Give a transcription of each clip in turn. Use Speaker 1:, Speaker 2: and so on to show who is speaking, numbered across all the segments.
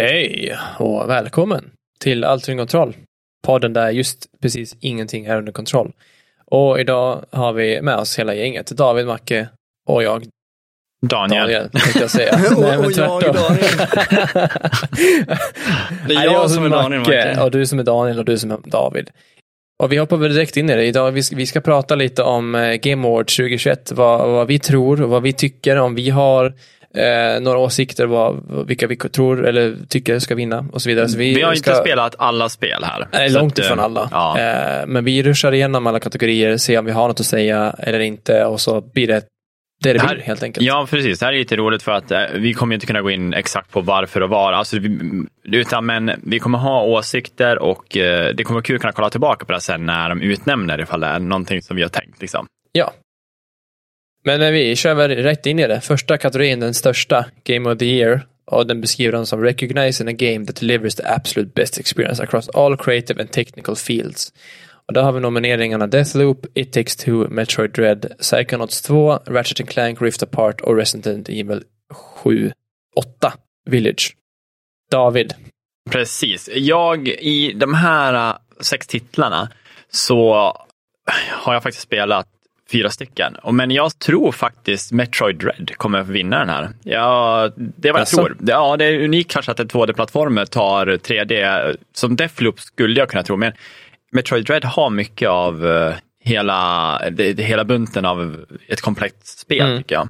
Speaker 1: Hej och välkommen till Allt under kontroll. Podden där just precis ingenting är under kontroll. Och idag har vi med oss hela gänget. David, Macke och jag.
Speaker 2: Daniel.
Speaker 1: Daniel tänkte jag säga.
Speaker 3: Och-
Speaker 1: Nej, men
Speaker 3: och jag. Daniel. Det är
Speaker 1: Nej,
Speaker 3: jag som är Daniel,
Speaker 1: Macke, och du som är Daniel och du som är David. Och vi hoppar väl direkt in i det. Idag vi ska, vi ska prata lite om eh, Game Awards 2021. Vad, vad vi tror och vad vi tycker. Om vi har eh, några åsikter vad, vilka vi tror eller tycker ska vinna och så vidare. Så
Speaker 2: Vi har
Speaker 1: ska,
Speaker 2: inte spelat alla spel här.
Speaker 1: Nej, långt
Speaker 2: att, eh,
Speaker 1: ifrån alla.
Speaker 2: Ja.
Speaker 1: Eh, men vi ruschar igenom alla kategorier, ser om vi har något att säga eller inte och så blir det det, det
Speaker 2: Det här-
Speaker 1: blir helt enkelt.
Speaker 2: Ja, precis. Det här är lite roligt för att eh, vi kommer inte kunna gå in exakt på varför och var. Alltså, vi, utan, men vi kommer ha åsikter och eh, det kommer vara kul att kunna kolla tillbaka på det sen när de utnämner ifall det är någonting som vi har tänkt. Liksom.
Speaker 1: Ja. Men vi kör väl rätt in i det. Första kategorin, den största, Game of the Year. Och den beskriver den som Recognizing a game that delivers the absolute best experience across all creative and technical fields. Och där har vi nomineringarna Deathloop, It takes two, Metroid Dread, Psychonauts 2, Ratchet Clank, Rift Apart och Resident Evil 7, 8, Village. David.
Speaker 2: Precis. Jag, i de här äh, sex titlarna så har jag faktiskt spelat fyra stycken. Och- Men jag tror faktiskt Metroid Dread kommer att vinna den här. Ja, det är vad jag tror. Ja, det är unikt kanske att en 2D-plattform tar 3D. Som Deathloop skulle jag kunna tro, men Metroid Dread har mycket av eh, hela, det, det, hela bunten av ett komplext spel,
Speaker 1: Mm.
Speaker 2: tycker jag.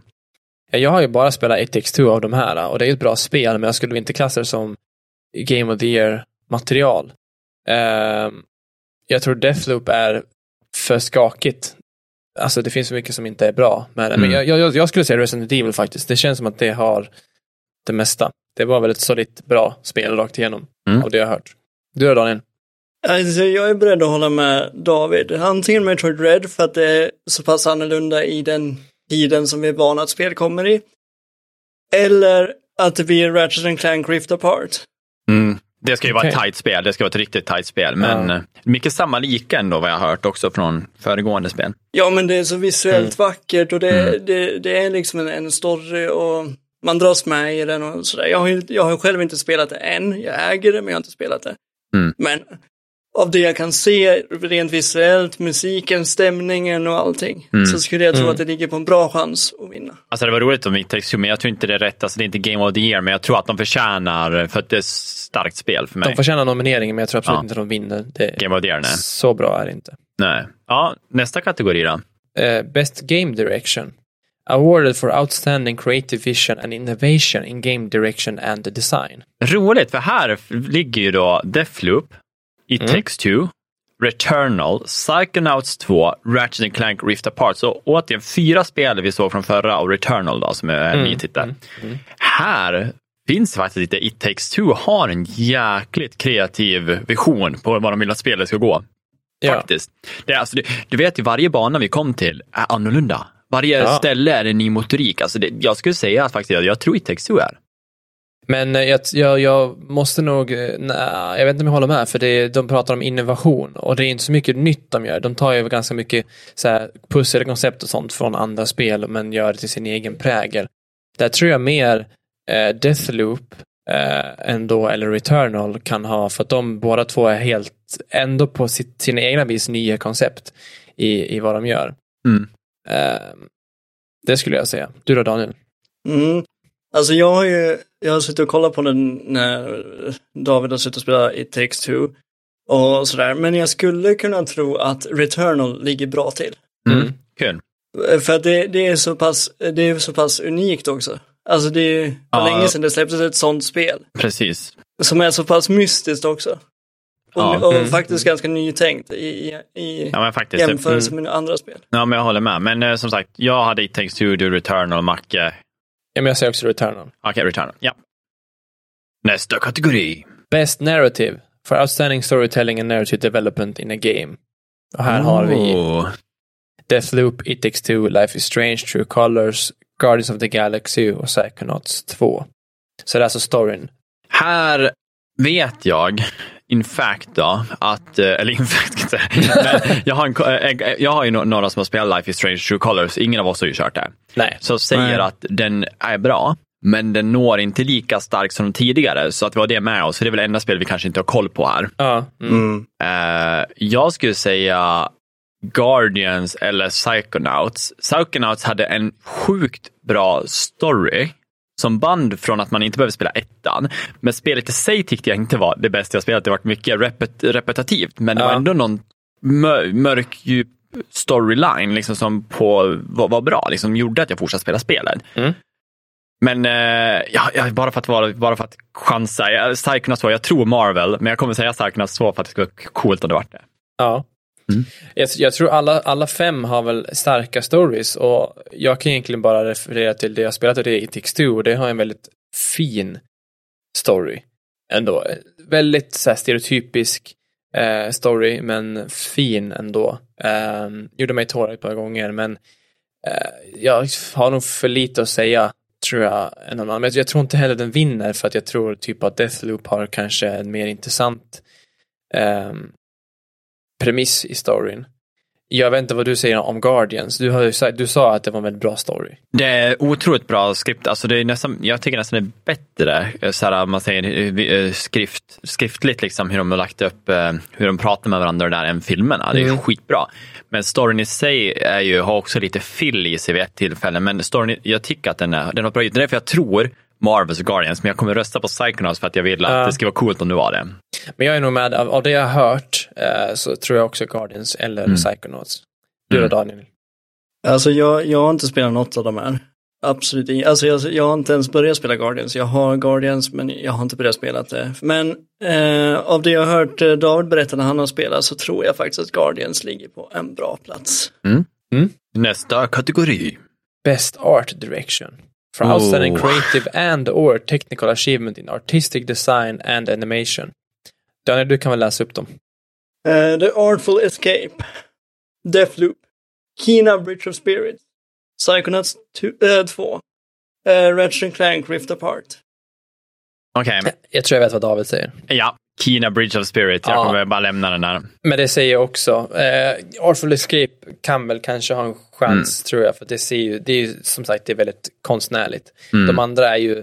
Speaker 1: Ja, Jag har ju bara spelat It takes two av de här och det är ett bra spel men jag skulle inte klassa det som Game of the Year material. Ehm, jag tror Deathloop är för skakigt. Alltså det finns så mycket som inte är bra. Men
Speaker 2: Mm.
Speaker 1: jag, jag, jag skulle säga Resident Evil faktiskt. Det känns som att det har det mesta. Det var väl ett solitt bra spel rakt igenom
Speaker 2: Mm.
Speaker 1: av det jag har hört. Du då Daniel?
Speaker 3: Alltså, jag är beredd att hålla med David. Antingen Metroid Red för att det är så pass annorlunda i den tiden som vi är vana att spel kommer i. Eller att det blir Ratchet Clank Rift Apart.
Speaker 2: Mm. Det ska ju vara ett tajt spel, det ska vara ett riktigt tajt spel. Men
Speaker 1: Ja.
Speaker 2: eh, mycket samma lika ändå vad jag har hört också från föregående spel.
Speaker 3: Ja, men det är så visuellt vackert och det,
Speaker 2: Mm.
Speaker 3: det, det är liksom en, en story och man dras med i den och sådär. Jag har, jag har själv inte spelat det än. Jag äger det, men jag har inte spelat det.
Speaker 2: Mm.
Speaker 3: Men av det jag kan se rent visuellt, musiken, stämningen och allting,
Speaker 2: Mm.
Speaker 3: så skulle jag tro
Speaker 1: Mm.
Speaker 3: att det ligger på en bra chans att vinna.
Speaker 2: Alltså det var roligt om It takes two, men jag tror inte det är rätt. Alltså det är inte Game of the Year, men jag tror att de förtjänar, för att det är starkt spel för mig.
Speaker 1: De förtjänar nomineringen men jag tror absolut
Speaker 2: Ja.
Speaker 1: inte de vinner. Det,
Speaker 2: Game of the Year, nej.
Speaker 1: så bra är det inte.
Speaker 2: nej. Ja, nästa kategori då.
Speaker 1: Eh, Best Game Direction. Awarded for outstanding creative vision and innovation in game direction and design.
Speaker 2: Roligt, för här ligger ju då Deathloop, It
Speaker 1: Mm.
Speaker 2: takes two, Returnal, Psychonauts 2, Ratchet Clank Rift Apart. Så återigen fyra spel vi såg från förra och Returnal då, som är en
Speaker 1: Mm,
Speaker 2: ny titel.
Speaker 1: mm, mm.
Speaker 2: Här finns faktiskt lite, It takes two har en jäkligt kreativ vision på vad de vill att spelet ska gå.
Speaker 1: Ja.
Speaker 2: Faktiskt. Det är, alltså, det, du vet ju, varje bana vi kom till är annorlunda. Varje
Speaker 1: Ja.
Speaker 2: ställe är en ny motorik. Alltså det, jag skulle säga att faktiskt, jag, jag tror It takes two är.
Speaker 1: Men eh, jag, jag, jag måste nog, eh, nej, jag vet inte om jag håller med, för det, de pratar om innovation och det är inte så mycket nytt de gör. De tar ju ganska mycket så här, pusselkoncept och sånt från andra spel men gör det till sin egen prägel. Där tror jag mer eh, Deathloop eh, ändå, eller Returnal kan ha, för att de båda två är helt, ändå på sitt, sina egna vis nya koncept i, i vad de gör.
Speaker 2: Mm.
Speaker 1: Eh, det skulle jag säga. Du då Daniel?
Speaker 3: Mm. Alltså jag har ju, jag har suttit och kollat på den när David har suttit och spelat It takes two och sådär. Men jag skulle kunna tro att Returnal ligger bra till.
Speaker 2: Mm.
Speaker 1: Mm.
Speaker 2: Kul.
Speaker 3: För att det, det, är så pass, det är så pass unikt också. Alltså det är
Speaker 2: Ja.
Speaker 3: länge sedan det släpptes ett sånt spel.
Speaker 2: Precis.
Speaker 3: Som är så pass mystiskt också. Och,
Speaker 2: Ja.
Speaker 3: och
Speaker 1: Mm.
Speaker 3: faktiskt ganska nytänkt i, i,
Speaker 2: Ja, men faktiskt.
Speaker 3: jämförelse med andra spel.
Speaker 2: Ja, men jag håller med. Men eh, som sagt, jag hade It takes two, du Returnal, Macke.
Speaker 1: Ja, men jag säger också Returnal.
Speaker 2: Okej, Returnal. Ja. Nästa kategori.
Speaker 1: Best Narrative for Outstanding Storytelling and Narrative Development in a Game. Och här har vi
Speaker 2: Oh.
Speaker 1: Deathloop, It takes two, Life is Strange, True Colors, Guardians of the Galaxy och Psychonauts 2. Så det är alltså storyn.
Speaker 2: Här vet jag, in fact då, att, eh, eller in fact inte, men jag har, en, ko- eh, jag har ju några som har spelat Life is Strange True Colors, ingen av oss har ju kört det.
Speaker 1: Nej.
Speaker 2: Så säger
Speaker 3: Nej.
Speaker 2: att den är bra, men den når inte lika starkt som de tidigare. Så att vi har det med oss, för det är väl enda spel vi kanske inte har koll på här.
Speaker 1: Ja. Mm.
Speaker 3: Mm.
Speaker 2: Eh, jag skulle säga Guardians eller Psychonauts. Psychonauts hade en sjukt bra story som band från att man inte behöver spela ettan. Men spelet i sig tyckte jag inte var det bästa jag spelat. Det var mycket repet repetitivt, men det var ändå någon mör mörk, djup storyline liksom, som på, var, var bra, liksom, gjorde att jag fortsatte spela spelet.
Speaker 1: Mm.
Speaker 2: Men eh, ja, ja, bara, för att vara, bara för att chansa. Psychonauts 2, jag tror Marvel, men jag kommer säga Psychonauts 2 för att det skulle vara coolt om det vart det.
Speaker 1: Ja.
Speaker 2: Mm.
Speaker 1: Jag, jag tror alla, alla fem har väl starka stories och jag kan egentligen bara referera till det jag spelat och det är It och det har en väldigt fin story ändå. Väldigt så här, stereotypisk eh, story men fin ändå. Eh, gjorde mig tårögd ett par gånger men eh, jag har nog för lite att säga tror jag än någon annan. Men jag tror inte heller den vinner för att jag tror typ att Deathloop har kanske en mer intressant ehm, premiss i storyn. Jag vet inte vad du säger om Guardians. Du, har sagt, du sa att det var en väldigt bra story.
Speaker 2: Det är otroligt bra skript. Alltså det är nästan, jag tycker nästan det är bättre, eh, så här, man säger eh, skrift, skriftligt, liksom, hur de har lagt upp, eh, hur de pratar med varandra där än filmerna. Det är
Speaker 1: Mm.
Speaker 2: skitbra. Men storyn i sig är ju, har också lite fill i sig vid ett tillfälle. Men storyn, jag tycker att den är, den har bra Det är därför jag tror Marvels och Guardians, men jag kommer rösta på Psychonauts för att jag vill att
Speaker 1: Ja.
Speaker 2: det ska vara coolt om det var det.
Speaker 1: Men jag är nog med, av, av det jag har hört eh, så tror jag också Guardians eller
Speaker 2: Mm.
Speaker 1: Psychonauts. Du då
Speaker 2: Mm.
Speaker 1: Daniel?
Speaker 3: Alltså jag, jag har inte spelat något av de här. Absolut inte. Alltså jag, jag har inte ens börjat spela Guardians. Jag har Guardians men jag har inte börjat spela det. Men eh, av det jag har hört eh, David berätta när han har spelat så tror jag faktiskt att Guardians ligger på en bra plats.
Speaker 2: Nästa kategori.
Speaker 1: Best Art Direction. For
Speaker 2: Oh.
Speaker 1: outstanding creative and or technical achievement in artistic design and animation. Daniel, du kan väl läsa upp dem?
Speaker 3: Eh, The Artful Escape. Deathloop. Kina Bridge of Spirits. Psychonauts 2. Uh, Ratchet Clank Rift Apart.
Speaker 2: Okej,
Speaker 1: Jag tror jag vet vad David säger.
Speaker 2: ja. Kina Bridge of Spirit. Jag
Speaker 1: Ja.
Speaker 2: kommer bara lämna den där.
Speaker 1: Men det säger jag också. Eh, Artful Escape kan väl kanske ha en chans tror jag. För det ser ju, det är ju som sagt det är väldigt konstnärligt.
Speaker 2: Mm.
Speaker 1: De andra är ju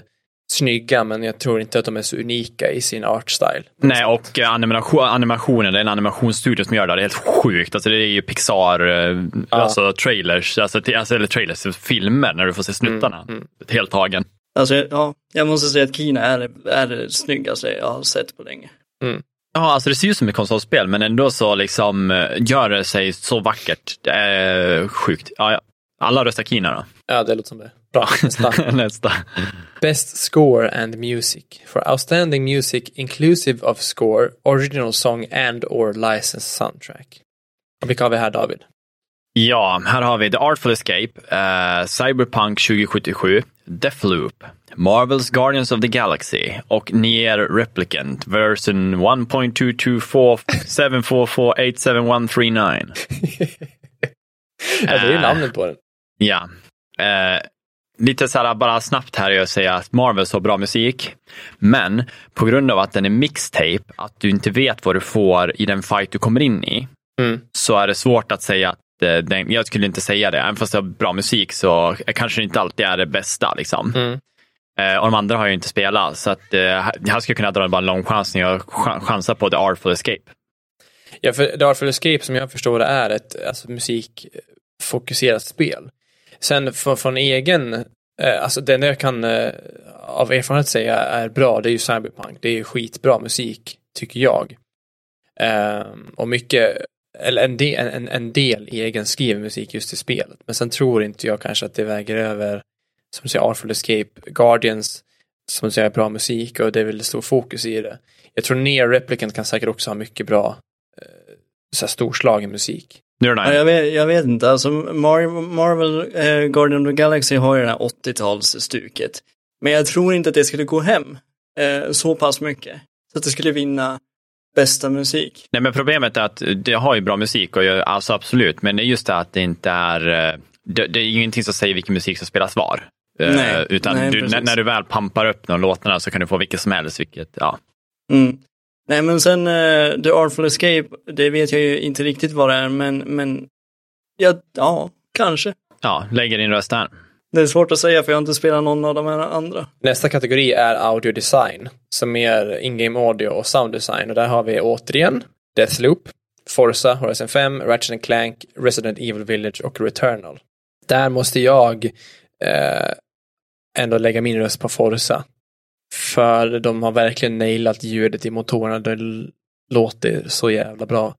Speaker 1: snygga men jag tror inte att de är så unika i sin artstyle.
Speaker 2: Nej, och eh, animation, animationen, det är en animationsstudio som gör det. Det är helt sjukt. Alltså, det är ju Pixar, eh, alltså trailers, alltså, till- alltså, eller trailers, filmer när du får se snuttarna.
Speaker 1: Mm,
Speaker 2: Helt tagen.
Speaker 3: Alltså, ja, jag måste säga att Kina är, är det snyggaste jag har sett på länge.
Speaker 2: Ja, alltså det ser ut som ett konsolspel, men ändå så liksom eh, gör det sig så vackert. Det är sjukt. Ja, ja. Alla röstar Kina då.
Speaker 1: Ja, det låter som det. Bra, nästa.
Speaker 2: Nästa.
Speaker 1: Best Score and Music. For outstanding music inclusive of score, original song and or licensed soundtrack. Och vilka har vi här David?
Speaker 2: Ja, här har vi The Artful Escape, eh, Cyberpunk 2077, Deathloop, Marvel's Guardians of the Galaxy och Nier Replicant version 1.22474487139.
Speaker 1: Ja, det är ju
Speaker 2: Äh.
Speaker 1: namnet på den.
Speaker 2: Ja. Eh, lite så här bara snabbt här är att säga att Marvel har bra musik. Men på grund av att den är mixtape, att du inte vet vad du får i den fight du kommer in i,
Speaker 1: Mm.
Speaker 2: så är det svårt att säga att eh, den, jag skulle inte säga det. Även fast det har bra musik så kanske det inte alltid är det bästa. Liksom.
Speaker 1: Mm.
Speaker 2: Eh, och de andra har jag inte spelat. Så att, eh, jag skulle kunna dra bara en lång chansning och ch- chansa på The Artful Escape.
Speaker 1: Ja, för The Artful Escape som jag förstår det är ett alltså, musikfokuserat spel. Sen från, från egen, eh, alltså enda jag kan eh, av erfarenhet säga är bra, det är ju Cyberpunk. Det är skitbra musik, tycker jag. Eh, och mycket, eller en del, en, en del egen skriven musik just i spelet. Men sen tror inte jag kanske att det väger över, som du säger, Artful Escape, Guardians, som du säger, bra musik och det är väl stor fokus i det. Jag tror Near Replicant kan säkert också ha mycket bra eh, så här storslagen musik.
Speaker 3: Ja, jag, vet, jag vet inte, alltså Mar Marvel eh, Guardian of the Galaxy har ju det här 80-talsstuket. Men jag tror inte att det skulle gå hem eh, så pass mycket. Så att det skulle vinna bästa musik.
Speaker 2: Nej, men problemet är att det har ju bra musik, och jag, alltså absolut, men det är just det att det inte är... eh, Det, det är ju ingenting som säger vilken musik som spelas var. Eh,
Speaker 3: Nej,
Speaker 2: utan
Speaker 3: nej,
Speaker 2: du, när, när du väl pampar upp de låtarna så kan du få vilket som helst. Vilket, ja.
Speaker 3: Mm. Nej men sen eh, The Artful Escape, det vet jag ju inte riktigt vad det är men, men ja, ja kanske.
Speaker 2: ja, lägger din röst där.
Speaker 3: Det är svårt att säga för jag har inte spelat någon av de här andra.
Speaker 1: Nästa kategori är audio design, som är in-game audio och sound design. Och där har vi återigen Deathloop, Forza, Horizon 5, Ratchet Clank, Resident Evil Village och Returnal. Där måste jag eh, ändå lägga min röst på Forza. För de har verkligen nailat ljudet i motorerna. Det låter så jävla bra.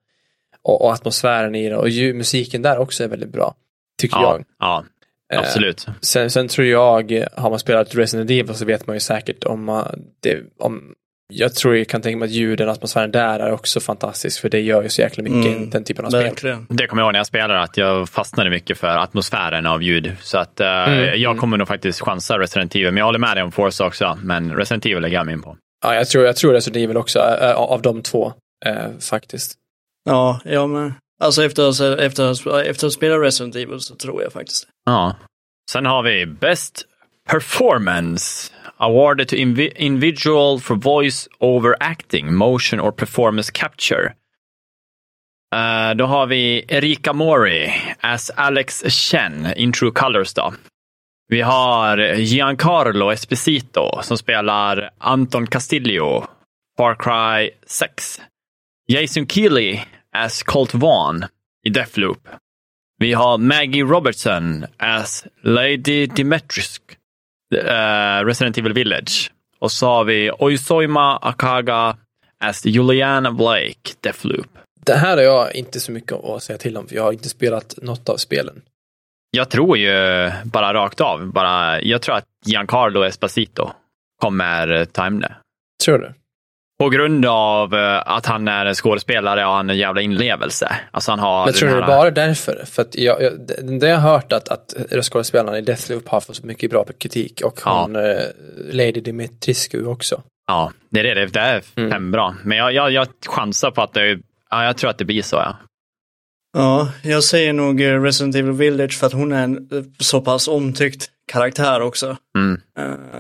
Speaker 1: Och, och atmosfären i det. Och ljud, musiken där också är väldigt bra. Tycker
Speaker 2: Ja,
Speaker 1: jag.
Speaker 2: ja absolut.
Speaker 1: Eh, sen, sen tror jag, har man spelat Resident Evil så vet man ju säkert om, man- det, om jag tror jag kan tänka mig att ljuden och atmosfären där är också fantastisk för det gör ju så jäkla mycket
Speaker 3: Mm,
Speaker 1: den typen av spel.
Speaker 3: Verkligen.
Speaker 2: Det kommer jag ihåg när jag spelade, att jag fastnade mycket för atmosfären av ljud. Så att eh,
Speaker 1: Mm,
Speaker 2: jag kommer nog faktiskt chansa Resident Evil, men jag håller med dig om Forza också. Men Resident Evil lägger jag mig in på.
Speaker 1: Ja, jag tror, jag tror Resident Evil också, äh, av de två, äh, faktiskt.
Speaker 3: Ja, jag med. Alltså efter efter, att ha- efter att spela Resident Evil så tror jag faktiskt.
Speaker 2: Ja. Sen har vi Best Performance. Awarded to invi- individual for voice over acting, motion or performance capture. Uh, då har vi Erika Mori as Alex Chen in True Colors då. Vi har Giancarlo Esposito som spelar Anton Castillo, Far Cry 6. Jason Keeley as Colt Vaughn i Deathloop. Vi har Maggie Robertson as Lady Dimitrescu, uh, Resident Evil Village. Och så har vi Oisoima Akaga as Julianne Blake, Deathloop.
Speaker 1: Det här har jag inte så mycket att säga till om, för jag har inte spelat något av spelen.
Speaker 2: Jag tror ju bara rakt av, bara, jag tror att Giancarlo Esposito kommer ta hem det.
Speaker 1: Tror du?
Speaker 2: På grund av eh, att han är en skådespelare och han har en jävla inlevelse. Alltså han har
Speaker 1: Men tror du
Speaker 2: här-
Speaker 1: bara därför? För att jag, jag, det, det jag har hört att, att röstskådespelarna i Deathloop har fått så mycket bra kritik och
Speaker 2: Ja.
Speaker 1: hon, eh, Lady Dimitrescu också.
Speaker 2: Ja, det är det. Det är
Speaker 1: Mm.
Speaker 2: fem bra. Men jag, jag, jag chansar på att det, ja, jag tror att det blir så. Ja.
Speaker 3: Ja, jag säger nog eh, Resident Evil Village för att hon är en så pass omtyckt karaktär också.
Speaker 2: Mm.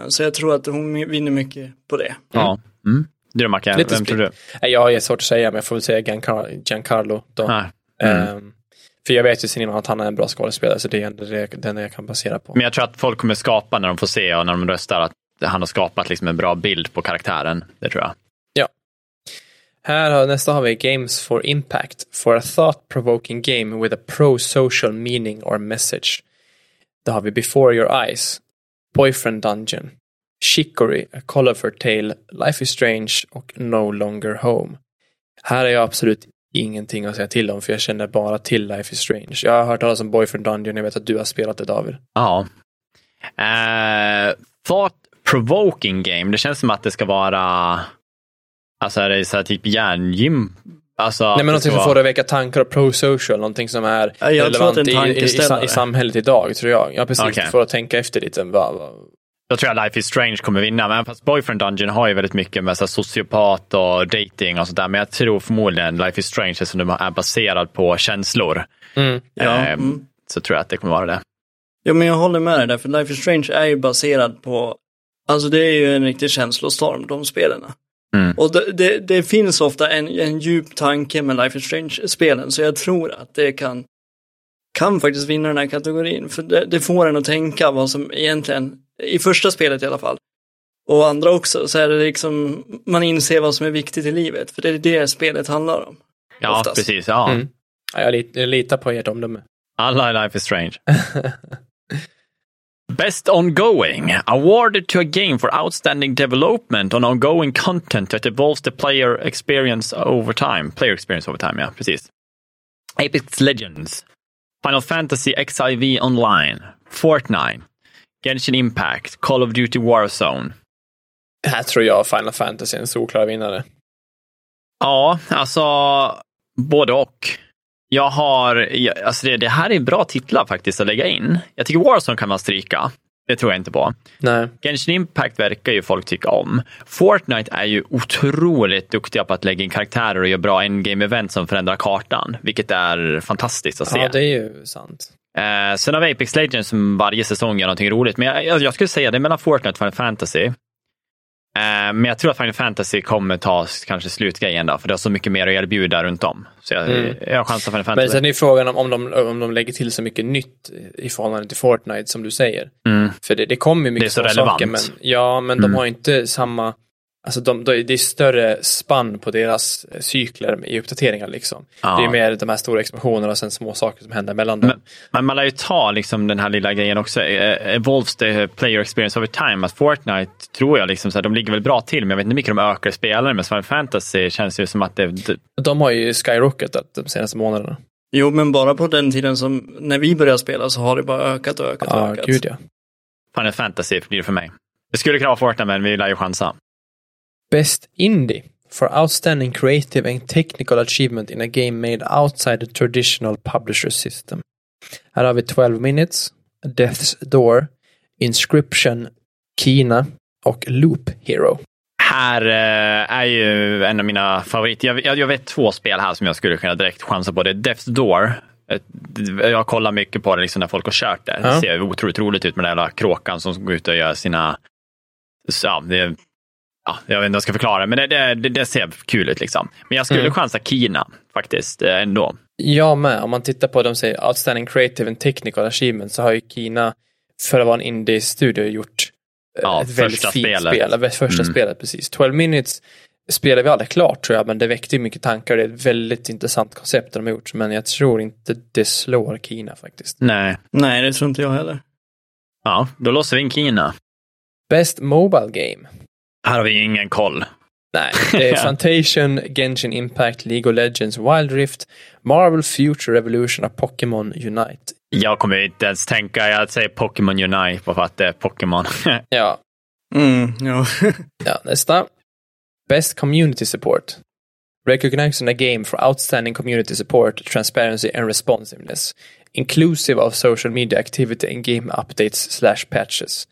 Speaker 3: Så jag tror att hon vinner mycket på det.
Speaker 2: Ja. Mm. Du Macke,
Speaker 1: Lite
Speaker 2: vem tror du?
Speaker 1: Jag har svårt att säga, men jag får väl säga Giancar- Giancarlo då.
Speaker 2: Nej. Mm.
Speaker 1: Ehm, för jag vet ju sen innan att han är en bra skådespelare, så det är den jag kan basera på.
Speaker 2: Men jag tror att folk kommer skapa när de får se och när de röstar att han har skapat liksom en bra bild på karaktären. Det tror jag.
Speaker 1: Här har, nästa har vi Games for Impact. For a thought-provoking game with a pro-social meaning or message. Då har vi Before Your Eyes, Boyfriend Dungeon, Chicory, A Colorful Tale, Life is Strange och No Longer Home. Här har jag absolut ingenting att säga till om för jag känner bara till Life is Strange. Jag har hört talas om Boyfriend Dungeon, jag vet att du har spelat det David.
Speaker 2: Ja. Eh, thought provoking game. Det känns som att det ska vara Alltså är det så här typ hjärngym? Alltså,
Speaker 1: Nej men någonting som
Speaker 2: vara-
Speaker 1: får dig att väcka tankar och pro-social, någonting som är
Speaker 3: Ja, jag är
Speaker 1: relevant i, i, i, samhället idag, tror jag. Ja, precis.
Speaker 2: Okej.
Speaker 1: För att tänka efter lite. Vad,
Speaker 2: Då tror jag Life is Strange kommer vinna. Men fast Boyfriend Dungeon har ju väldigt mycket med så här, sociopat och dating och sådär. Men jag tror förmodligen Life is Strange, eftersom den är baserad på känslor.
Speaker 1: Mm.
Speaker 3: Ja,
Speaker 2: eh,
Speaker 3: mm.
Speaker 2: Så tror jag att det kommer vara det.
Speaker 3: Ja, men jag håller med dig där, för Life is Strange är ju baserad på, alltså det är ju en riktig känslostorm, de spelen.
Speaker 2: Mm.
Speaker 3: Och det, det, det finns ofta en, en djup tanke med Life is Strange-spelen, så jag tror att det kan, kan faktiskt vinna den här kategorin. För det, det får en att tänka vad som egentligen, i första spelet i alla fall, och andra också, så är det liksom, man inser vad som är viktigt i livet, för det är det spelet handlar om.
Speaker 2: Ja,
Speaker 3: Oftast.
Speaker 2: precis. Ja.
Speaker 1: Mm. Ja, jag, lit, jag litar på ert omdöme.
Speaker 2: Alla i Life is Strange. Best ongoing. Awarded to a game for outstanding development on ongoing content that evolves the player experience over time. Player experience over time, ja, precis. Apex Legends. Final Fantasy XIV Online. Fortnite. Genshin Impact. Call of Duty Warzone.
Speaker 1: Här tror jag Final Fantasy är en solklar vinnare.
Speaker 2: Ja, alltså både och. Jag har, alltså det, det här är bra titlar faktiskt att lägga in. Jag tycker Warzone kan man stryka. Det tror jag inte på.
Speaker 1: Nej.
Speaker 2: Genshin Impact verkar ju folk tycka om. Fortnite är ju otroligt duktiga på att lägga in karaktärer och göra bra endgame-event som förändrar kartan, vilket är fantastiskt att se.
Speaker 1: Ja, det är ju sant.
Speaker 2: Eh, sen har vi Apex Legends som varje säsong gör någonting roligt, men jag, jag, skulle säga det är mellan Fortnite och Final Fantasy. Eh, men jag tror att Final Fantasy kommer ta kanske slutgrejen då, för det har så mycket mer att erbjuda runt om. Så jag,
Speaker 1: Mm.
Speaker 2: jag chansar Final
Speaker 1: Men
Speaker 2: Fantasy.
Speaker 1: sen är frågan om, om, de, om de lägger till så mycket nytt i förhållande till Fortnite som du säger.
Speaker 2: Mm.
Speaker 1: För det, det kommer ju mycket
Speaker 2: Det är så relevant.
Speaker 1: saker. Men, ja, men de
Speaker 2: Mm.
Speaker 1: har ju inte samma... Alltså de, de, det är större spann på deras eh, cykler i uppdateringar liksom.
Speaker 2: Ja.
Speaker 1: Det är mer de här stora explosionerna och sen små saker som händer mellan dem.
Speaker 2: Men, men man lär ju ta liksom den här lilla grejen också. Eh, Evolves the player experience over time. Att Fortnite tror jag, liksom, så här, de ligger väl bra till, men jag vet inte hur mycket de ökar spelare. Men Final Fantasy känns ju som att det...
Speaker 1: De har ju skyrocketat de senaste månaderna.
Speaker 3: Jo, men bara på den tiden som när vi började spela så har det bara ökat och ökat och ökat.
Speaker 1: gud ja.
Speaker 2: Final Fantasy blir det för mig. Det skulle kunna vara Fortnite, men vi lär ju chansa.
Speaker 1: Best Indie for outstanding creative and technical achievement in a game made outside the traditional publisher system. Här har vi 12 Minutes, Death's Door, Inscription, Kina och Loop Hero.
Speaker 2: Här eh, är ju en av mina favoriter. Jag, jag, jag vet två spel här som jag skulle kunna direkt chansa på. Det är Death's Door. Ett- Jag kollar mycket på det liksom när folk har kört det. Det ser otroligt roligt ut med den där kråkan som går ut och gör sina... Ja, det, ja, jag vet inte hur jag ska förklara, men det, det, det, ser kul ut. Liksom. Men jag skulle
Speaker 1: Mm.
Speaker 2: chansa Kina faktiskt eh, ändå.
Speaker 1: Jag med. Om man tittar på de säger outstanding creative and technical achievement så har ju Kina för att vara en indie-studio gjort eh,
Speaker 2: Ja,
Speaker 1: ett väldigt fint
Speaker 2: spelet.
Speaker 1: spel. Första
Speaker 2: Mm.
Speaker 1: spelet, precis. 12 minutes spelade vi aldrig klart tror jag, men det väckte ju mycket tankar. Det är ett väldigt intressant koncept de har gjort, men jag tror inte det slår Kina faktiskt.
Speaker 2: Nej.
Speaker 3: Nej, det tror inte jag heller.
Speaker 2: Ja, då låser vi in Kina.
Speaker 1: Best Mobile Game.
Speaker 2: Här har vi ingen koll.
Speaker 1: Nej, det är Fantation, Genshin Impact, League of Legends, Wild Rift, Marvel Future Revolution och Pokémon Unite.
Speaker 2: Jag kommer inte ens tänka, jag säger Pokémon Unite bara för att det är Pokémon.
Speaker 1: Ja,
Speaker 3: Mm, ja.
Speaker 1: Ja, nästa. Best Community Support. Recognizing a game for outstanding community support, transparency and responsiveness. Inclusive of social media activity and game updates slash patches.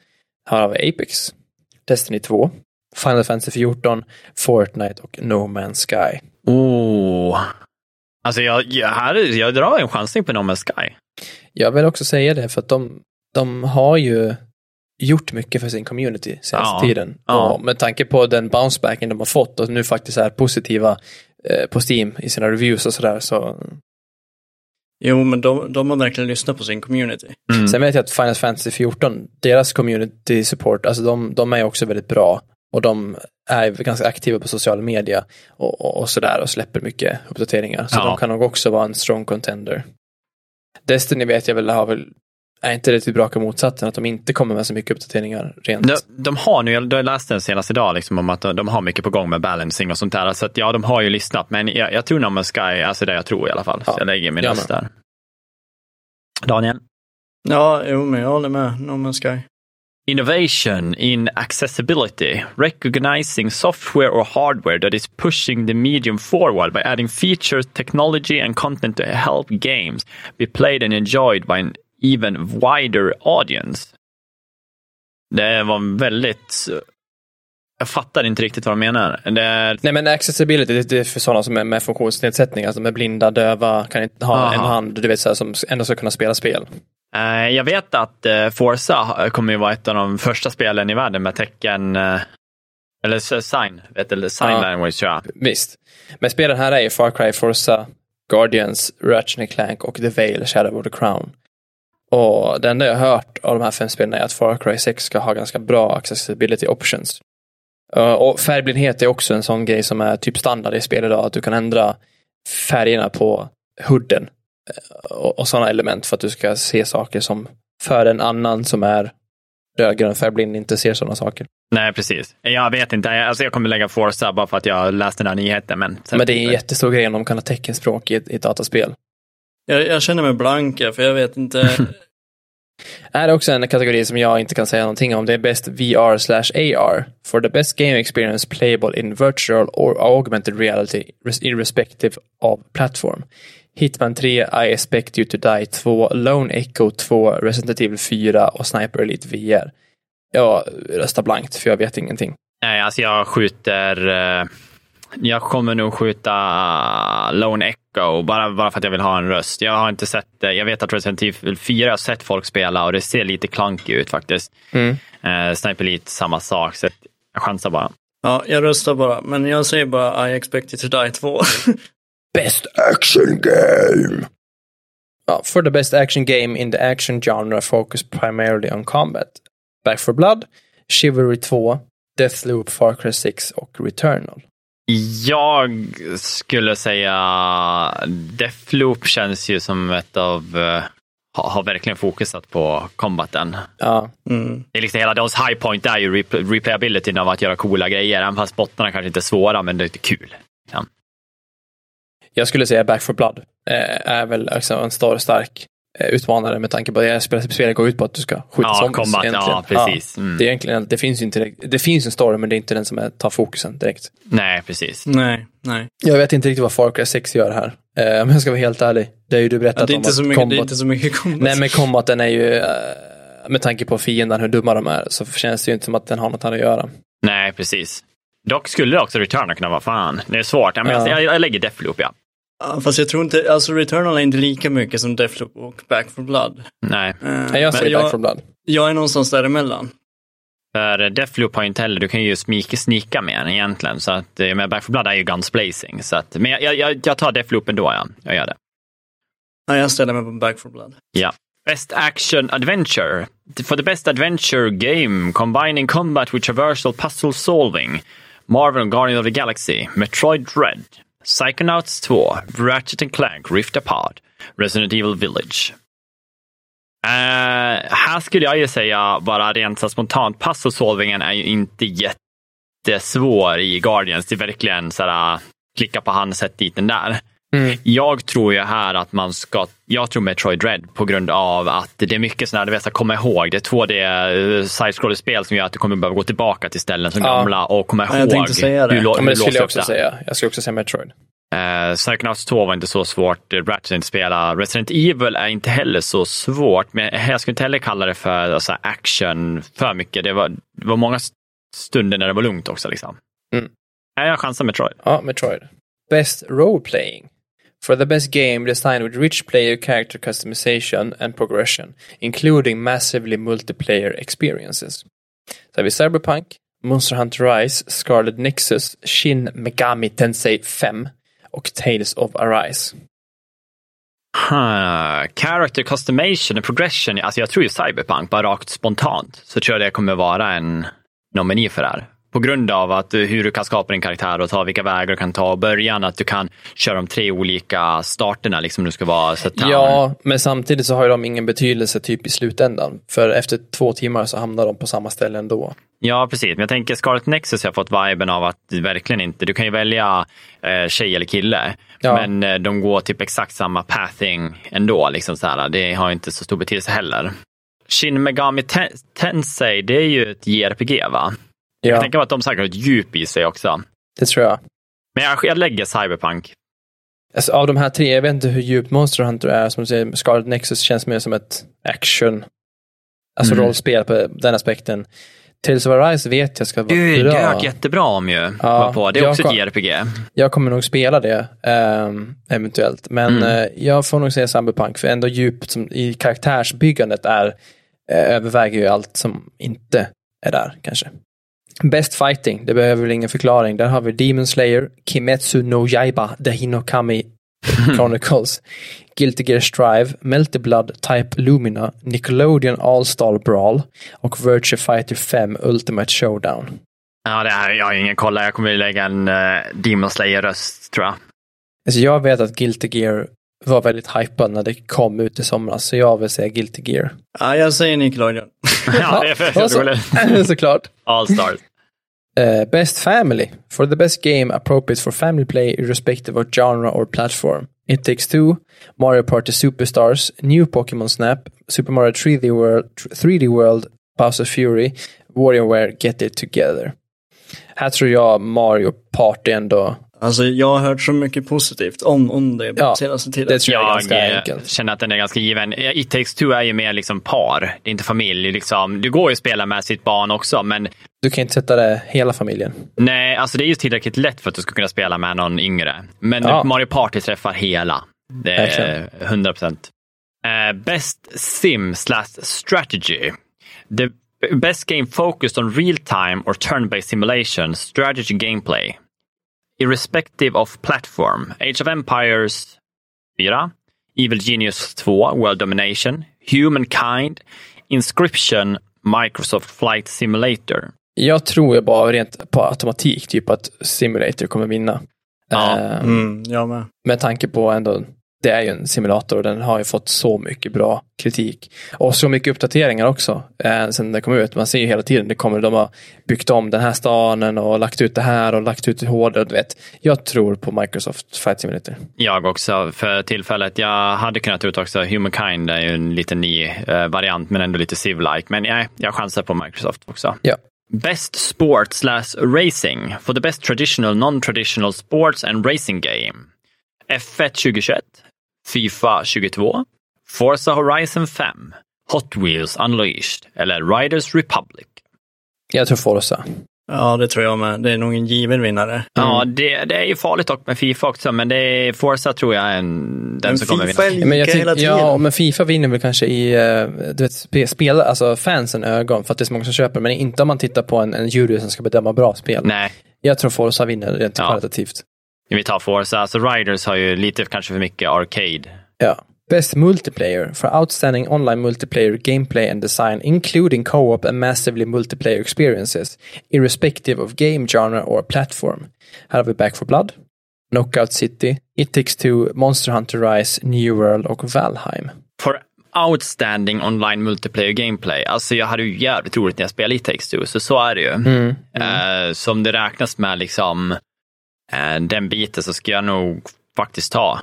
Speaker 1: Här har vi Apex, Destiny 2, Final Fantasy 14, Fortnite och No Man's Sky.
Speaker 2: Oh. Alltså jag, jag, här, jag drar en chansning på No Man's Sky.
Speaker 1: Jag vill också säga det för att de, de har ju gjort mycket för sin community senaste
Speaker 2: Ja,
Speaker 1: tiden.
Speaker 2: ja.
Speaker 1: Och med tanke på den bouncebacken de har fått och nu faktiskt är positiva eh, på Steam i sina reviews och sådär. Så.
Speaker 3: Jo, men de, de har verkligen lyssnat på sin community.
Speaker 2: Mm.
Speaker 1: Sen vet jag att Final Fantasy 14, deras community support, alltså de, de är också väldigt bra. Och de är ganska aktiva på sociala medier och, och, och sådär och släpper mycket uppdateringar. Så
Speaker 2: Ja.
Speaker 1: de kan nog också vara en strong contender. Destiny vet jag väl har väl, är inte det till raka motsatsen, att de inte kommer med så mycket uppdateringar rent.
Speaker 2: De, de har nu, jag läste den senast idag, liksom, om att de, de har mycket på gång med balancing och sånt där. Så att, ja, de har ju lyssnat, men jag, jag tror No Man's Sky, alltså det jag tror i alla fall.
Speaker 1: Ja,
Speaker 2: Så jag lägger min röst där. Daniel?
Speaker 3: Ja, jo, men jag håller med. No Man's Sky.
Speaker 2: Innovation in accessibility, recognizing software or hardware that is pushing the medium forward by adding features, technology and content to help games be played and enjoyed by an even wider audience. Det var väldigt... Jag fattar inte riktigt vad de menar. Det,
Speaker 1: Nej men accessibility, det är för sådana som är med funktionsnedsättning, alltså de är blinda, döva, kan inte ha
Speaker 2: Aha.
Speaker 1: en hand, du vet så här, som ändå ska kunna spela spel.
Speaker 2: Eh, Jag vet att eh, Forza kommer ju vara ett av de första spelen i världen med tecken, eh, eller sign, vet du, sign
Speaker 1: Ja.
Speaker 2: language tror jag.
Speaker 1: Visst. Men spelen här är ju Far Cry, Forza, Guardians, Ratchet Clank och The Veil, Shadow of the Crown. Och det enda jag har hört av de här fem spelen är att Far Cry 6 ska ha ganska bra accessibility options. Och färgblindhet är också en sån grej som är typ standard i spel idag, att du kan ändra färgerna på hooden och, och sådana element för att du ska se saker som för en annan som är rödgrön färgblind inte ser sådana saker.
Speaker 2: Nej, precis. Jag vet inte. Jag- Alltså, jag kommer lägga Forza bara för att jag läste den här nyheten. Men,
Speaker 1: Men det är en jättestor grej om de kan ha teckenspråk i ett, i ett dataspel.
Speaker 3: Jag, jag känner mig blank för jag vet inte.
Speaker 1: är också en kategori som jag inte kan säga någonting om. Det är Best VR slash AR for the best game experience playable in virtual or augmented reality res- irrespective of platform. Hitman 3, I expect you to die 2, Lone Echo 2, Resident Evil 4 och Sniper Elite VR. Jag röstar blankt för jag vet ingenting.
Speaker 2: Nej, alltså jag skjuter... eh, Jag kommer nog skjuta Lone Echo bara, bara för att jag vill ha en röst. Jag har inte sett det. Jag vet att Resident Evil 4 jag har sett folk spela och det ser lite clunky ut faktiskt.
Speaker 1: Mm.
Speaker 2: Eh, Sniper Elite, samma sak. Så Jag chansar bara.
Speaker 3: Ja, jag röstar bara, men jag säger bara I expect it to die 2.
Speaker 1: Best action game! Ja, for the best action game in the action genre focus primarily on combat. Back for Blood, Chivalry 2, Deathloop, Far Cry 6 och Returnal.
Speaker 2: Jag skulle säga Deathloop känns ju som ett av eh, har, verkligen fokusat på combaten.
Speaker 1: Ja,
Speaker 3: Mm.
Speaker 2: Det är liksom hela deras high point är ju rep- replayabilityn av att göra coola grejer. Även fast bottnarna kanske inte är svåra, men det är kul. Ja.
Speaker 1: Jag skulle säga Back for Blood eh, är väl också en stor stark eh, utmanare med tanke på att spelet, spelet går ut på att du ska skjuta
Speaker 2: Ja,
Speaker 1: zombies.
Speaker 2: combat,
Speaker 1: egentligen.
Speaker 2: ja, precis. Mm.
Speaker 1: Det, är egentligen, det finns inte direkt, det finns en story men det är inte den som är, tar fokusen direkt.
Speaker 2: Nej, precis.
Speaker 3: Nej, nej.
Speaker 1: Jag vet inte riktigt vad Far Cry 6 gör här. Eh, om jag ska vara helt ärlig. Det är ju du berättat
Speaker 3: Ja, det, är
Speaker 1: om
Speaker 3: inte
Speaker 1: att
Speaker 3: så mycket, det är
Speaker 1: combat-
Speaker 3: inte så mycket combat.
Speaker 1: Nej men combaten är ju, eh, med tanke på fienden, hur dumma de är, så känns det ju inte som att den har något här att göra.
Speaker 2: Nej, precis. Dock skulle också Return kunna vara fan. Det är svårt. Ja, men
Speaker 1: Ja.
Speaker 2: jag, jag lägger Deathloop, ja.
Speaker 3: Ja, fast jag tror inte, alltså Returnal är inte lika mycket som Deathloop och Back for Blood.
Speaker 2: Nej.
Speaker 1: Nej, jag säger Back for Blood.
Speaker 3: jag är någonstans däremellan.
Speaker 2: För Deathloop har ju inte heller, du kan ju smika, snika med den egentligen. Så att, eh, men Back 4 Blood är ju guns blazing. Så att, men jag, jag, jag tar Deathloop ändå, ja. Jag gör det.
Speaker 3: Ja, jag ställer mig på Back for Blood.
Speaker 2: Ja. Best Action Adventure. For the best adventure game combining combat with traversal puzzle solving. Marvel Guardian of the Galaxy, Metroid Dread, Psychonauts 2, Ratchet and Clank Rift Apart, Resident Evil Village. Uh, här skulle jag ju säga bara rent så spontant, puzzle är ju inte jättesvår i Guardians. Det är verkligen så här, klicka på hand, sätt dit den där.
Speaker 1: Mm.
Speaker 2: Jag tror ju här att man ska, jag tror Metroid Dread på grund av att det är mycket sådana, du vet, komma ihåg. Det är 2D side-scroller-spel som gör att du kommer behöva gå tillbaka till ställen som
Speaker 1: Ja.
Speaker 2: gamla och komma ihåg
Speaker 3: jag tänkte säga det.
Speaker 2: hur,
Speaker 1: Ja, men det skulle jag också
Speaker 2: det.
Speaker 1: säga. Jag skulle också säga Metroid.
Speaker 2: Eh, Psychonauts 2 var inte så svårt, eh, Ratchet inte spela. Resident Evil är inte heller så svårt, men jag skulle inte heller kalla det för alltså, action för mycket. Det var, det var många stunder när det var lugnt också. Liksom.
Speaker 1: Mm.
Speaker 2: Jag chansar Metroid.
Speaker 1: Ja, Metroid. Best Role Playing. For the best game designed with rich player character customization and progression, including massively multiplayer experiences. Så har vi Cyberpunk, Monster Hunter Rise, Scarlet Nexus, Shin Megami Tensei 5 och Tales of Arise.
Speaker 2: Huh. Character customation och progression. Alltså jag tror ju Cyberpunk, bara rakt spontant, så tror jag det kommer vara en nomini för det här. På grund av att eh, hur du kan skapa din karaktär och ta vilka vägar du kan ta i början, att du kan köra de tre olika starterna, liksom du ska vara.
Speaker 1: Ja, men samtidigt så har ju de ingen betydelse typ i slutändan. För efter två timmar så hamnar de på samma ställe ändå.
Speaker 2: Ja, precis. Men jag tänker Scarlet Nexus har fått viben av att verkligen inte, du kan ju välja eh, tjej eller kille,
Speaker 1: Ja.
Speaker 2: men eh, de går typ exakt samma pathing ändå. Liksom så här. Det har inte så stor betydelse heller. Shin Megami Ten- Tensei, det är ju ett JRPG va? Jag
Speaker 1: Ja,
Speaker 2: tänker mig att de säkert har ett djup i sig också.
Speaker 1: det tror jag.
Speaker 2: Men jag, jag lägger Cyberpunk.
Speaker 1: Alltså, av de här tre, jag vet inte hur djupt Monster Hunter är. Som du säger, Scarlet Nexus känns mer som ett action. Alltså
Speaker 2: Mm.
Speaker 1: rollspel på den aspekten. Tales of Arise vet jag ska vara
Speaker 2: Du, det har jag
Speaker 1: bra.
Speaker 2: jättebra om ju.
Speaker 1: Ja,
Speaker 2: på. Det är
Speaker 1: jag
Speaker 2: också ett JRPG.
Speaker 1: Jag kommer nog spela det, ehm, eventuellt. Men
Speaker 2: Mm.
Speaker 1: eh, jag får nog säga Cyberpunk, för ändå djupt som i karaktärsbyggandet är, eh, överväger ju allt som inte är där, kanske. Best Fighting, det behöver väl ingen förklaring. Där har vi Demon Slayer, Kimetsu no Yaiba, The Hinokami Chronicles, Guilty Gear Strive, Melty Blood, Type Lumina, Nickelodeon All-Star Brawl och Virtua Fighter 5 Ultimate Showdown.
Speaker 2: Ja, det här, jag har ingen koll. Jag kommer lägga en uh, Demon Slayer-röst, tror jag.
Speaker 1: Alltså jag vet att Guilty Gear var väldigt hypad när det kom ut i somras, så jag vill säga Guilty Gear.
Speaker 3: Ja, jag säger Nickelodeon.
Speaker 2: ja, det är för
Speaker 1: så-. Såklart.
Speaker 2: All Stars.
Speaker 1: Uh, best Family. For the best game appropriate for family play irrespective of genre or platform. It Takes Two, Mario Party Superstars, New Pokémon Snap, Super Mario 3D World, 3D World, Bowser Fury, WarioWare Get It Together. Här tror jag Mario Party ändå,
Speaker 3: Alltså, jag har hört så mycket positivt om, om det
Speaker 1: Ja,
Speaker 3: senaste tiden.
Speaker 1: det tror jag är
Speaker 2: Jag
Speaker 1: ganska
Speaker 2: eh,
Speaker 1: enkelt.
Speaker 2: känner att den är ganska given. Eh, It takes two är ju mer liksom par, det är inte familj. Liksom. Du går ju att spela med sitt barn också, men
Speaker 1: Du kan inte sätta det hela familjen.
Speaker 2: nej, alltså det är ju tillräckligt lätt för att du ska kunna spela med någon yngre. Men
Speaker 1: Ja.
Speaker 2: Mario Party träffar hela. Det är
Speaker 1: Verkligen.
Speaker 2: 100 procent. Uh, best sim slash strategy. Det Best game focused on real-time or turn-based simulation, strategy gameplay. Irrespective of platform. Age of Empires 4. Evil Genius 2, World Domination. Humankind. Inscription, Microsoft Flight Simulator.
Speaker 1: Jag tror ju bara rent på automatik typ att Simulator kommer vinna.
Speaker 2: Ja.
Speaker 1: Eh,
Speaker 3: Mm, jag med.
Speaker 1: med tanke på ändå, det är ju en simulator och den har ju fått så mycket bra kritik. Och så mycket uppdateringar också eh, sen den kom ut. Man ser ju hela tiden, det kommer, de har byggt om den här staden och lagt ut det här och lagt ut hårdare. Du vet. Jag tror på Microsoft Flight Simulator.
Speaker 2: Jag också för tillfället. Jag hade kunnat ut också Humankind är ju en lite ny eh, variant men ändå lite Civ-like. Men nej, jag chansar på Microsoft också.
Speaker 1: Ja.
Speaker 2: Best Sport slash Racing for the best traditional non-traditional sports and racing game. F1 2021, Fifa 22, Forza Horizon 5, Hot Wheels Unleashed eller Riders Republic.
Speaker 1: Jag tror Forza.
Speaker 3: Ja, det tror jag med. Det är nog en given vinnare.
Speaker 2: Ja, det, det är ju farligt dock med Fifa också, men det är Forza tror jag är en, den
Speaker 3: Men
Speaker 2: som kommer
Speaker 3: Fifa
Speaker 2: vinna.
Speaker 3: är
Speaker 1: Men jag
Speaker 3: tiden.
Speaker 1: ja, men Fifa vinner väl kanske i eh, du vet, spe, spela, alltså fansen ögon för att det är så många som köper, men inte om man tittar på en, en jury som ska bedöma bra spel.
Speaker 2: Nej,
Speaker 1: Jag tror Forza vinner rent
Speaker 2: Ja.
Speaker 1: kvalitativt.
Speaker 2: Vi tar Forza. Alltså Riders har ju lite kanske för mycket arcade.
Speaker 1: Ja. Best multiplayer for outstanding online multiplayer gameplay and design, including co-op and massively multiplayer experiences, irrespective of game genre or platform. Här har vi Back for Blood, Knockout City, It Takes Two, Monster Hunter Rise, New World och Valheim.
Speaker 2: For outstanding online multiplayer gameplay. Alltså jag hade ju jävligt roligt när jag spelade i Takes Two, så så är det ju.
Speaker 1: Mm.
Speaker 2: Eh, så om det räknas med liksom den biten så ska jag nog faktiskt ta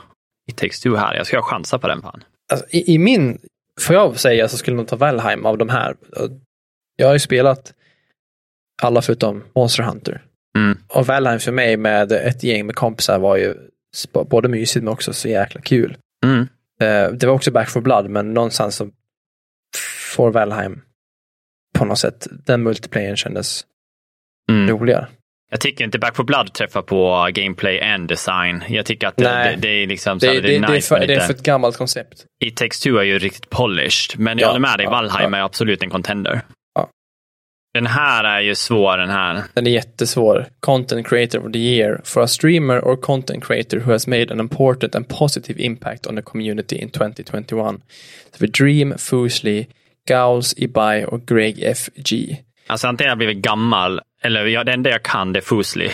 Speaker 2: Takes Two här. Jag ska chansa på den fan.
Speaker 1: Alltså, i, I min, får jag säga så skulle nog ta Valheim av de här. Jag har ju spelat alla förutom Monster Hunter.
Speaker 2: Mm.
Speaker 1: Och Valheim för mig med ett gäng med kompisar var ju både mysigt men också så jäkla kul.
Speaker 2: Mm.
Speaker 1: Eh, det var också Back for Blood, men någonstans så får Valheim på något sätt, den multiplayern kändes
Speaker 2: Mm.
Speaker 1: roligare.
Speaker 2: Jag tycker inte Back for Blood träffar på gameplay and design. Jag tycker att det, det, det är liksom så
Speaker 1: Det,
Speaker 2: här,
Speaker 1: det,
Speaker 2: det,
Speaker 1: det,
Speaker 2: är
Speaker 1: är
Speaker 2: nice
Speaker 1: för, det är för ett gammalt koncept.
Speaker 2: It Takes Two är ju riktigt polished, men jag
Speaker 1: Ja,
Speaker 2: håller med dig,
Speaker 1: ja,
Speaker 2: Valheim
Speaker 1: ja.
Speaker 2: är absolut en contender.
Speaker 1: Ja.
Speaker 2: Den här är ju svår den här.
Speaker 1: Den är jättesvår. Content creator of the year for a streamer or content creator who has made an important and positive impact on the community in 2021. Så vi Dream, Foosley, Gauls, Ibai och Greg F.G.
Speaker 2: Alltså antingen har jag blivit gammal, eller jag, det enda jag kan det är Foosley.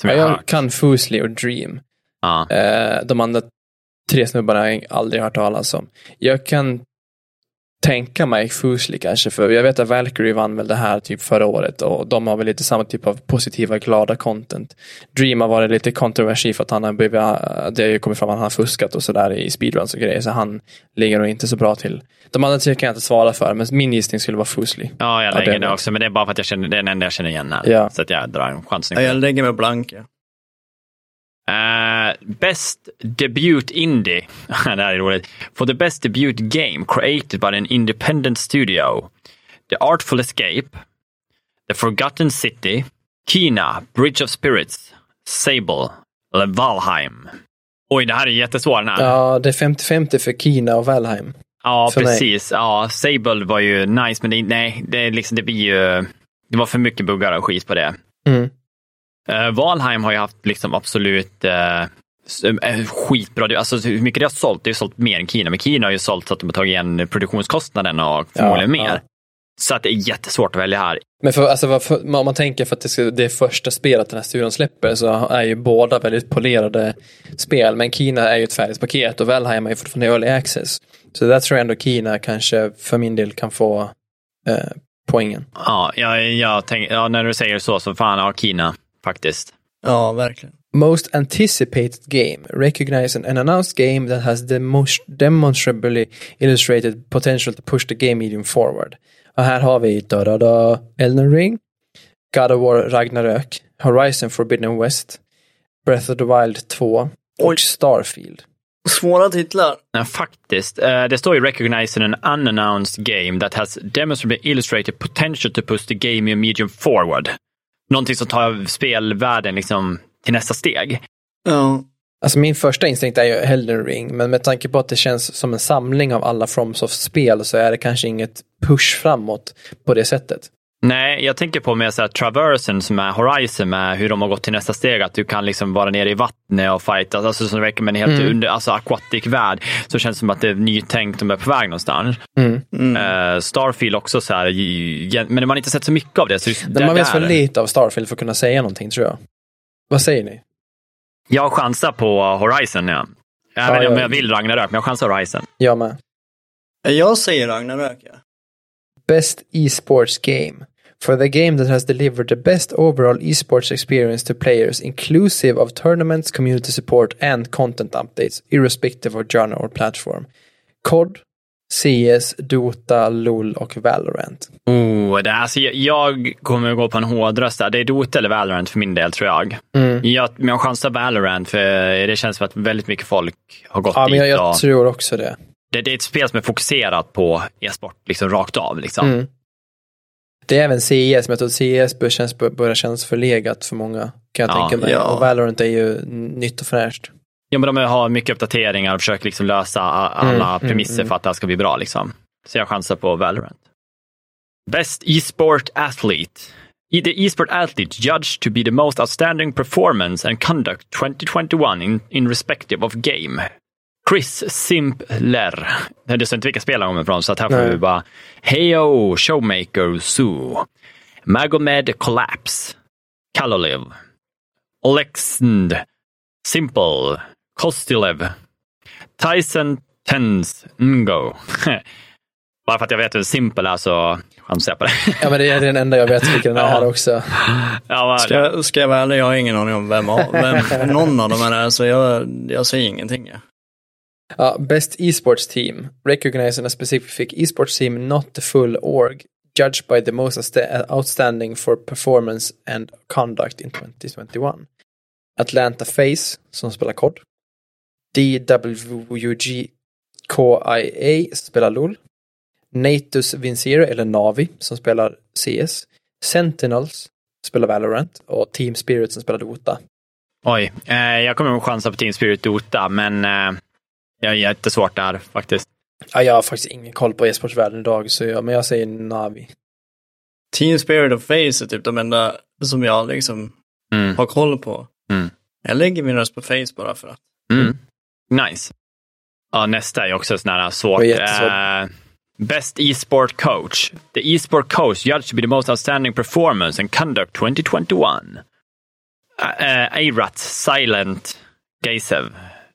Speaker 2: Som
Speaker 1: Ja,
Speaker 2: jag
Speaker 1: jag kan Foosley och Dream.
Speaker 2: Ja.
Speaker 1: Eh, de andra tre snubbarna har jag aldrig hört talas om. Jag kan tänka mig Foosley kanske, för jag vet att Valkyrie vann väl det här typ förra året och de har väl lite samma typ av positiva, glada content. Dream har varit lite kontroversiell för att han har blivit, det har ju kommit fram att han har fuskat och sådär i speedruns och grejer, så han ligger nog inte så bra till. De andra kan jag inte svara för, men min gissning skulle vara Foosley.
Speaker 2: ja, jag
Speaker 1: Ja,
Speaker 2: lägger
Speaker 1: det
Speaker 2: också, men det är bara för att jag känner, det är den enda jag känner igen här.
Speaker 1: Ja.
Speaker 2: Så att jag drar en chansning.
Speaker 3: Ja, jag lägger mig blank. Ja.
Speaker 2: Eh, best debut indie. det här är roligt. For the best debut game created by an independent studio. The Artful Escape. The Forgotten City. Kina. Bridge of Spirits. Sable. Eller Valheim. Oj, det här är jättesvårt.
Speaker 1: Ja, det är 50-50 för Kina och Valheim.
Speaker 2: Ja,
Speaker 1: För mig.
Speaker 2: precis. Ja, Sable var ju nice, men det, nej, det, är liksom, det blir ju... Det var för mycket buggar och skit på det.
Speaker 1: Mm.
Speaker 2: Uh, Valheim har ju haft liksom absolut uh, skitbra, alltså hur mycket det har sålt, det har sålt mer än Kina, men Kina har ju sålt så att de har tagit igen produktionskostnaden och förmodligen
Speaker 1: Ja,
Speaker 2: mer.
Speaker 1: ja.
Speaker 2: Så att det är jättesvårt att välja här.
Speaker 1: Men för, alltså, för, om man tänker för att det, ska, det är första spelet den här studion släpper så är ju båda väldigt polerade spel. Men Kina är ju ett färdigt paket och Valheim är ju fortfarande early access. Så där tror jag ändå Kina kanske för min del kan få eh, poängen.
Speaker 2: Ja, jag, jag tänk, ja, när du säger så, så fan, ja, Kina faktiskt.
Speaker 3: ja, verkligen.
Speaker 1: Most anticipated game. Recognize an announced game that has the most demonstrably illustrated potential to push the game medium forward. Och här har vi da, da, da, Elden Ring, God of War Ragnarök, Horizon Forbidden West, Breath of the Wild 2 och
Speaker 3: Oj.
Speaker 1: Starfield.
Speaker 3: Svåra titlar.
Speaker 2: Ja, faktiskt. Eh, det står ju recognizing an unannounced game that has demonstrably illustrated potential to push the game medium forward. Någonting som tar spelvärlden liksom till nästa steg.
Speaker 3: Ja.
Speaker 1: Alltså min första instinkt är ju Elden Ring, men med tanke på att det känns som en samling av alla FromSoft-spel så är det kanske inget push framåt på det sättet.
Speaker 2: Nej, jag tänker på med så här, Traversen som är Horizon med hur de har gått till nästa steg. Att du kan liksom vara nere i vattnet och fighta. Alltså som verkar med en helt
Speaker 1: Mm.
Speaker 2: under, alltså aquatic värld. Så känns det som att det är nytänkt, de är på väg någonstans.
Speaker 1: Mm.
Speaker 2: Eh, Starfield också så här, men man har inte sett så mycket av det. Så det
Speaker 1: Man vet för lite av Starfield för att kunna säga någonting tror jag. Vad säger ni?
Speaker 2: Jag chansar på Horizon, ja. Jag
Speaker 1: Ja,
Speaker 2: om
Speaker 1: ja.
Speaker 2: jag vill Ragnarök, men jag chansar Horizon.
Speaker 1: Jag med.
Speaker 3: Jag säger Ragnarök, ja.
Speaker 1: Best esports game. For the game that has delivered the best overall esports experience to players inclusive of tournaments, community support and content updates, irrespective of genre or platform. COD, CS, Dota, LOL och Valorant.
Speaker 2: Oh, det, alltså, jag, jag kommer att gå på en hårdröst där. Det är Dota eller Valorant för min del, tror jag.
Speaker 1: Mm.
Speaker 2: Jag, men jag chansar Valorant, för det känns som att väldigt mycket folk har gått
Speaker 1: Ja, men
Speaker 2: dit.
Speaker 1: jag, jag
Speaker 2: och
Speaker 1: tror också det.
Speaker 2: det, det är ett spel som är fokuserat på e-sport, liksom rakt av. Liksom.
Speaker 1: Mm. Det är även CS, men jag tror att CS bör känns, börjar kännas förlegat för många. Kan jag
Speaker 2: Ja,
Speaker 1: tänka mig.
Speaker 3: ja.
Speaker 1: Och Valorant är ju nytt och fräscht.
Speaker 2: Ja, men de har mycket uppdateringar och försöker liksom lösa alla
Speaker 1: Mm, mm,
Speaker 2: premisser
Speaker 1: mm.
Speaker 2: för att det här ska bli bra. Liksom. Så jag chansar på Valorant. Best e-sport athlete. The e-sport athlete judged to be the most outstanding performance and conduct 2021 in, in respective of game. Chris Simpler. Det står inte vilka spel han kommer ifrån, så att här får
Speaker 1: Nej.
Speaker 2: vi bara Heyo Showmaker Zoo. Magomed Collapse. Kaloliv. Alexand. Simple. Kostilev. Tyson Tens Ngo. Bara för att jag vet hur Simple är så chansar jag på det.
Speaker 1: Ja, men det är den enda jag vet vilken den är också.
Speaker 2: ja,
Speaker 3: Ska, jag- ska jag vara ärlig, jag har ingen aning om vem, av- vem någon av dem är, så jag, jag säger ingenting. Ja.
Speaker 1: Ja, best esports team. Recognizing a specific esports team, not the full org. Judged by the most outsta- outstanding for performance and conduct in 2021. Atlanta Face, som spelar COD. DWG KIA spelar LOL. Natus Vincere, eller Navi, som spelar CS. Sentinels spelar Valorant. Och Team Spirit som spelar Dota.
Speaker 2: Oj, eh, jag kommer att chansa på Team Spirit Dota, men eh, jag är jättesvårt där faktiskt.
Speaker 1: Ja, jag har faktiskt ingen koll på e-sportsvärlden idag, så jag, men jag säger Navi.
Speaker 3: Team Spirit och Face är typ de enda som jag liksom
Speaker 2: Mm.
Speaker 3: har koll på.
Speaker 2: Mm.
Speaker 3: Jag lägger min röst på Face bara för att.
Speaker 2: Mm. Nice. Ja, nästa är också sån här svårt. Eh, Best e-sport coach. The e-sport coach judged to be the most outstanding performance and conduct 2021. Uh, Eirat Silent Gaisev.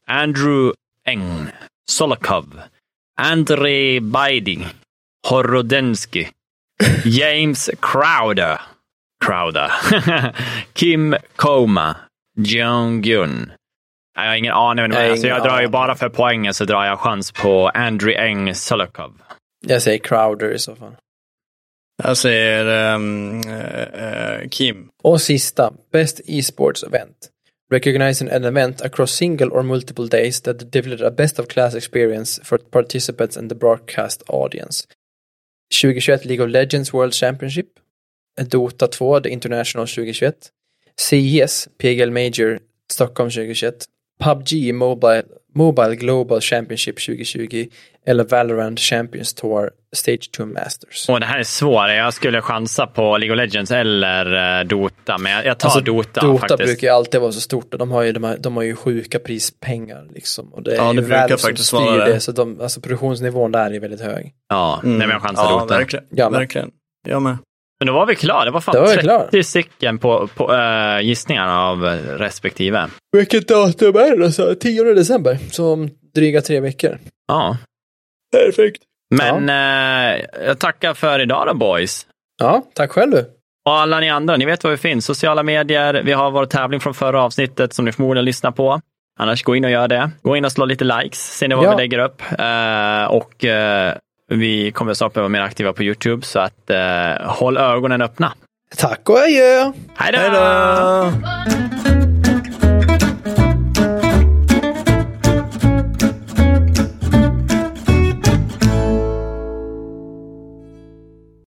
Speaker 2: Andrew Eng. Solokov. Andrei Baidi. Horodensky. James Crowder. Crowder. Kim Koma. Jong-Gun. Jag har ingen aning.
Speaker 1: Jag har
Speaker 2: Alltså jag drar ju bara för poängen så drar jag chans på Andrew Eng Solokov.
Speaker 1: Jag säger Crowder i så fall.
Speaker 3: Jag säger eh, eh, Kim.
Speaker 1: Och sista, Best Esports Event. Recognizing an event across single or multiple days that delivered a best of class experience for participants and the broadcast audience. 2021 League of Legends World Championship. Dota 2, The International 2021. CES, PGL Major, Stockholm 2021. PubG Mobile, Mobile Global Championship 2020. Eller Valorant Champions Tour Stage 2 Masters.
Speaker 2: Och det här är svårt. Jag skulle chansa på League of Legends eller eh, Dota, men jag, jag tar
Speaker 1: Alltså,
Speaker 2: Dota,
Speaker 1: Dota
Speaker 2: faktiskt.
Speaker 1: brukar ju alltid vara så stort och de har ju, de har, de har ju sjuka prispengar liksom. Och det är
Speaker 3: Ja,
Speaker 1: ju
Speaker 3: det brukar
Speaker 1: Valve som
Speaker 3: faktiskt
Speaker 1: styr
Speaker 3: vara det.
Speaker 1: det. Så de, alltså produktionsnivån där är väldigt hög.
Speaker 2: Ja, nej, men jag chansar
Speaker 3: Mm. ja,
Speaker 2: Dota.
Speaker 3: verkligen.
Speaker 1: Ja, men-
Speaker 3: verkligen. Jag med.
Speaker 2: Men då var vi klara. Det var fan
Speaker 1: Då var vi
Speaker 2: 30
Speaker 1: klara.
Speaker 2: stycken på, på äh, gissningar av eh, respektive.
Speaker 1: Vilket datum är det då? 10 december. Så om dryga tre veckor.
Speaker 2: Ja,
Speaker 3: Perfekt.
Speaker 2: men eh, jag tackar för idag då boys.
Speaker 1: Ja, tack själv du.
Speaker 2: Och alla ni andra, ni vet var vi finns. Sociala medier. Vi har vår tävling från förra avsnittet som ni förmodligen lyssnar på. Annars gå in och gör det. Gå in och slå lite likes. Ser ni vad
Speaker 1: Ja.
Speaker 2: vi lägger upp. Eh, och eh, vi kommer snart vara mer aktiva på Youtube, så att eh, håll ögonen öppna.
Speaker 1: Tack och adjö.
Speaker 2: Hej då!